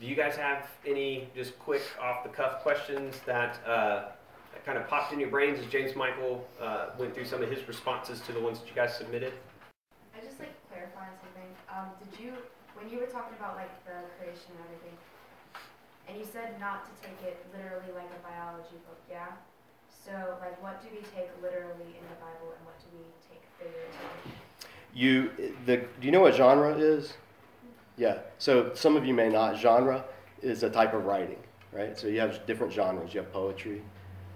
do you guys have any just quick off the cuff questions that, uh, that kind of popped in your brains as James Michael uh, went through some of his responses to the ones that you guys submitted? I just like clarifying something. Um, did you, when you were talking about like the creation and everything, and you said not to take it literally like a biology book, yeah? So like, what do we take literally in the Bible, and what do we take figuratively? You, the, do you know what genre is? Yeah. So some of you may not. Genre is a type of writing, right? So you have different genres. You have poetry,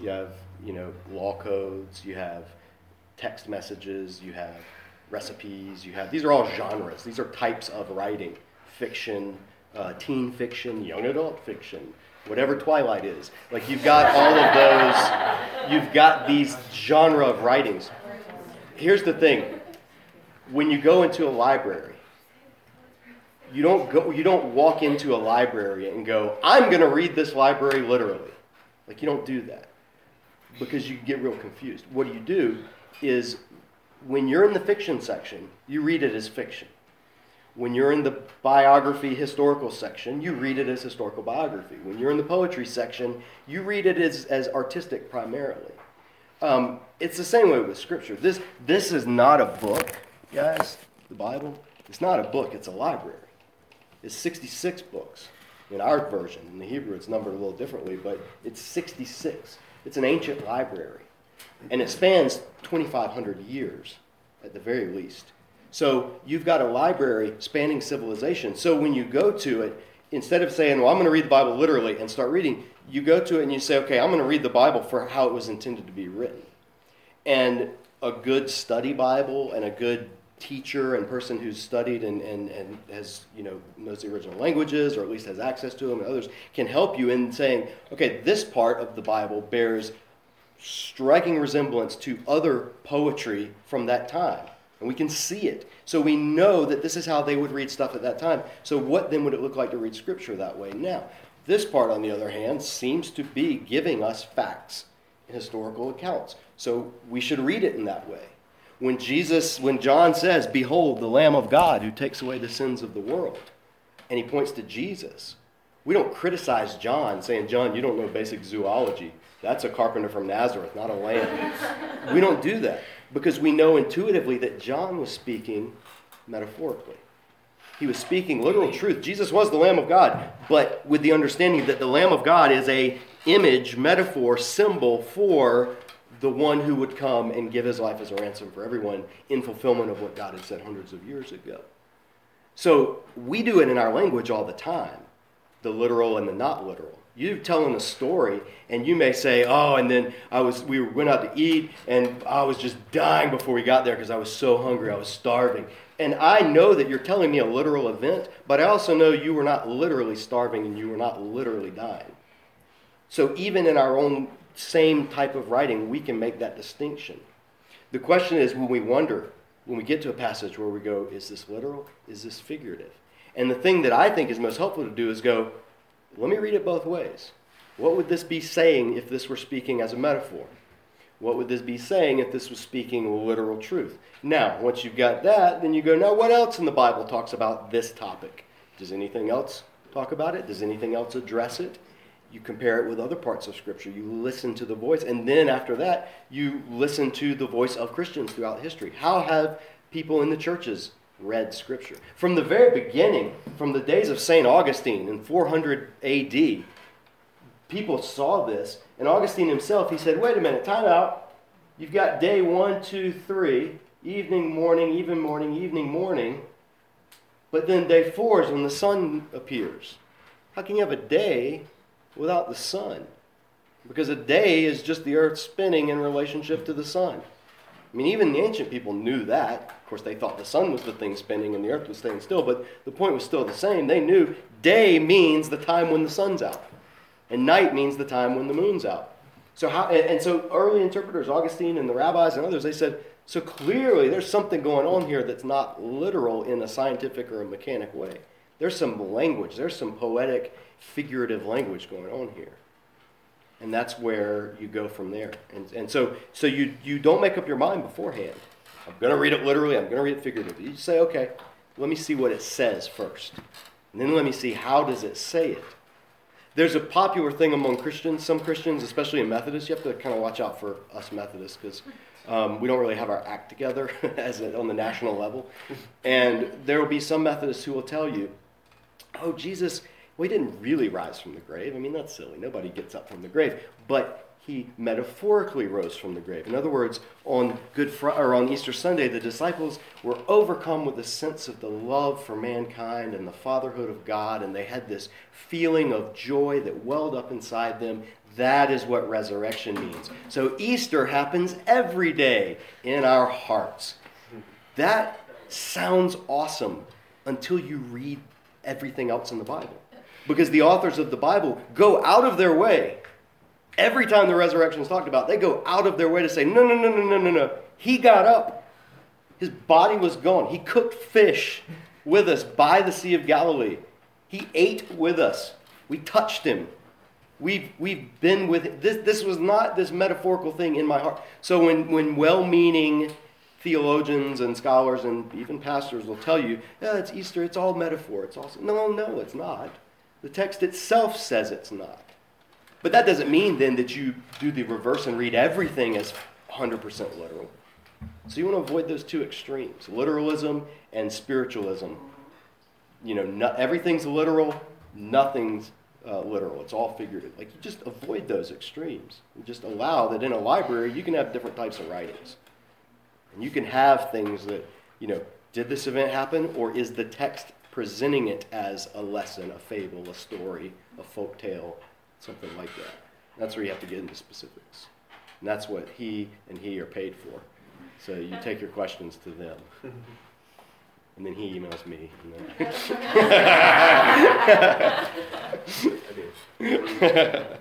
you have you know law codes, you have text messages, you have recipes, you have these are all genres. These are types of writing, fiction, uh, teen fiction, young adult fiction, whatever Twilight is. Like you've got all of those. You've got these genre of writings. Here's the thing: when you go into a library you don't go you don't walk into a library and go i'm going to read this library literally. Like you don't do that because you get real confused. What you do is when you're in the fiction section you read it as fiction. When you're in the biography historical section you read it as historical biography. When you're in the poetry section you read it as, as artistic primarily. Um, it's the same way with scripture. This, this is not a book guys the bible. It's not a book it's a library is 66 books in our version. In the Hebrew, it's numbered a little differently, but it's 66. It's an ancient library. And it spans 2,500 years at the very least. So you've got a library spanning civilization. So when you go to it, instead of saying, well, I'm going to read the Bible literally and start reading, you go to it and you say, okay, I'm going to read the Bible for how it was intended to be written. And a good study Bible and a good teacher and person who's studied and, and, and has, you know, knows the original languages or at least has access to them and others can help you in saying, okay, this part of the Bible bears striking resemblance to other poetry from that time. And we can see it. So we know that this is how they would read stuff at that time. So what then would it look like to read Scripture that way now? This part, on the other hand, seems to be giving us facts and historical accounts. So we should read it in that way when Jesus, when John says, Behold, the Lamb of God who takes away the sins of the world, and he points to Jesus, we don't criticize John saying, John, you don't know basic zoology. That's a carpenter from Nazareth, not a lamb. we don't do that because we know intuitively that John was speaking metaphorically. He was speaking literal truth. Jesus was the Lamb of God, but with the understanding that the Lamb of God is a image, metaphor, symbol for the one who would come and give his life as a ransom for everyone in fulfillment of what God had said hundreds of years ago. So we do it in our language all the time the literal and the not literal. You're telling a story, and you may say, "Oh, and then I was we went out to eat, and I was just dying before we got there because I was so hungry, I was starving." And I know that you're telling me a literal event, but I also know you were not literally starving and you were not literally dying. So even in our own same type of writing, we can make that distinction. The question is when we wonder, when we get to a passage where we go, is this literal? Is this figurative? And the thing that I think is most helpful to do is go, let me read it both ways. What would this be saying if this were speaking as a metaphor? What would this be saying if this was speaking literal truth? Now, once you've got that, then you go, now what else in the Bible talks about this topic? Does anything else talk about it? Does anything else address it? You compare it with other parts of Scripture. You listen to the voice. And then after that, you listen to the voice of Christians throughout history. How have people in the churches read Scripture? From the very beginning, from the days of St. Augustine in 400 AD, people saw this. And Augustine himself, he said, wait a minute, time out. You've got day one, two, three, evening, morning, even morning, evening, morning. But then day four is when the sun appears. How can you have a day without the sun. Because a day is just the earth spinning in relationship to the sun. I mean, even the ancient people knew that. Of course, they thought the sun was the thing spinning and the earth was staying still, but the point was still the same. They knew day means the time when the sun's out, and night means the time when the moon's out. So how, and so early interpreters, Augustine and the rabbis and others, they said, so clearly there's something going on here that's not literal in a scientific or a mechanic way. There's some language, there's some poetic figurative language going on here. And that's where you go from there. And, and so, so you, you don't make up your mind beforehand. I'm going to read it literally, I'm going to read it figuratively. You say, okay, let me see what it says first. And then let me see how does it say it. There's a popular thing among Christians, some Christians, especially in Methodists. You have to kind of watch out for us Methodists because um, we don't really have our act together as a, on the national level. And there will be some Methodists who will tell you, "Oh, Jesus, well, he didn't really rise from the grave. I mean, that's silly. Nobody gets up from the grave, but he metaphorically rose from the grave. In other words, on Good Friday or on Easter Sunday, the disciples were overcome with a sense of the love for mankind and the fatherhood of God, and they had this feeling of joy that welled up inside them. That is what resurrection means. So Easter happens every day in our hearts. That sounds awesome until you read everything else in the Bible. Because the authors of the Bible go out of their way Every time the resurrection is talked about, they go out of their way to say, no, no, no, no, no, no, no. He got up. His body was gone. He cooked fish with us by the Sea of Galilee. He ate with us. We touched him. We've, we've been with this. This was not this metaphorical thing in my heart. So when, when well meaning theologians and scholars and even pastors will tell you, yeah, it's Easter, it's all metaphor. It's all no, no, it's not. The text itself says it's not. But that doesn't mean then that you do the reverse and read everything as 100% literal. So you want to avoid those two extremes literalism and spiritualism. You know, not, everything's literal, nothing's uh, literal. It's all figurative. Like, you just avoid those extremes. You just allow that in a library you can have different types of writings. And you can have things that, you know, did this event happen or is the text presenting it as a lesson, a fable, a story, a folk tale, something like that. That's where you have to get into specifics. And that's what he and he are paid for. So you take your questions to them. And then he emails me. You know?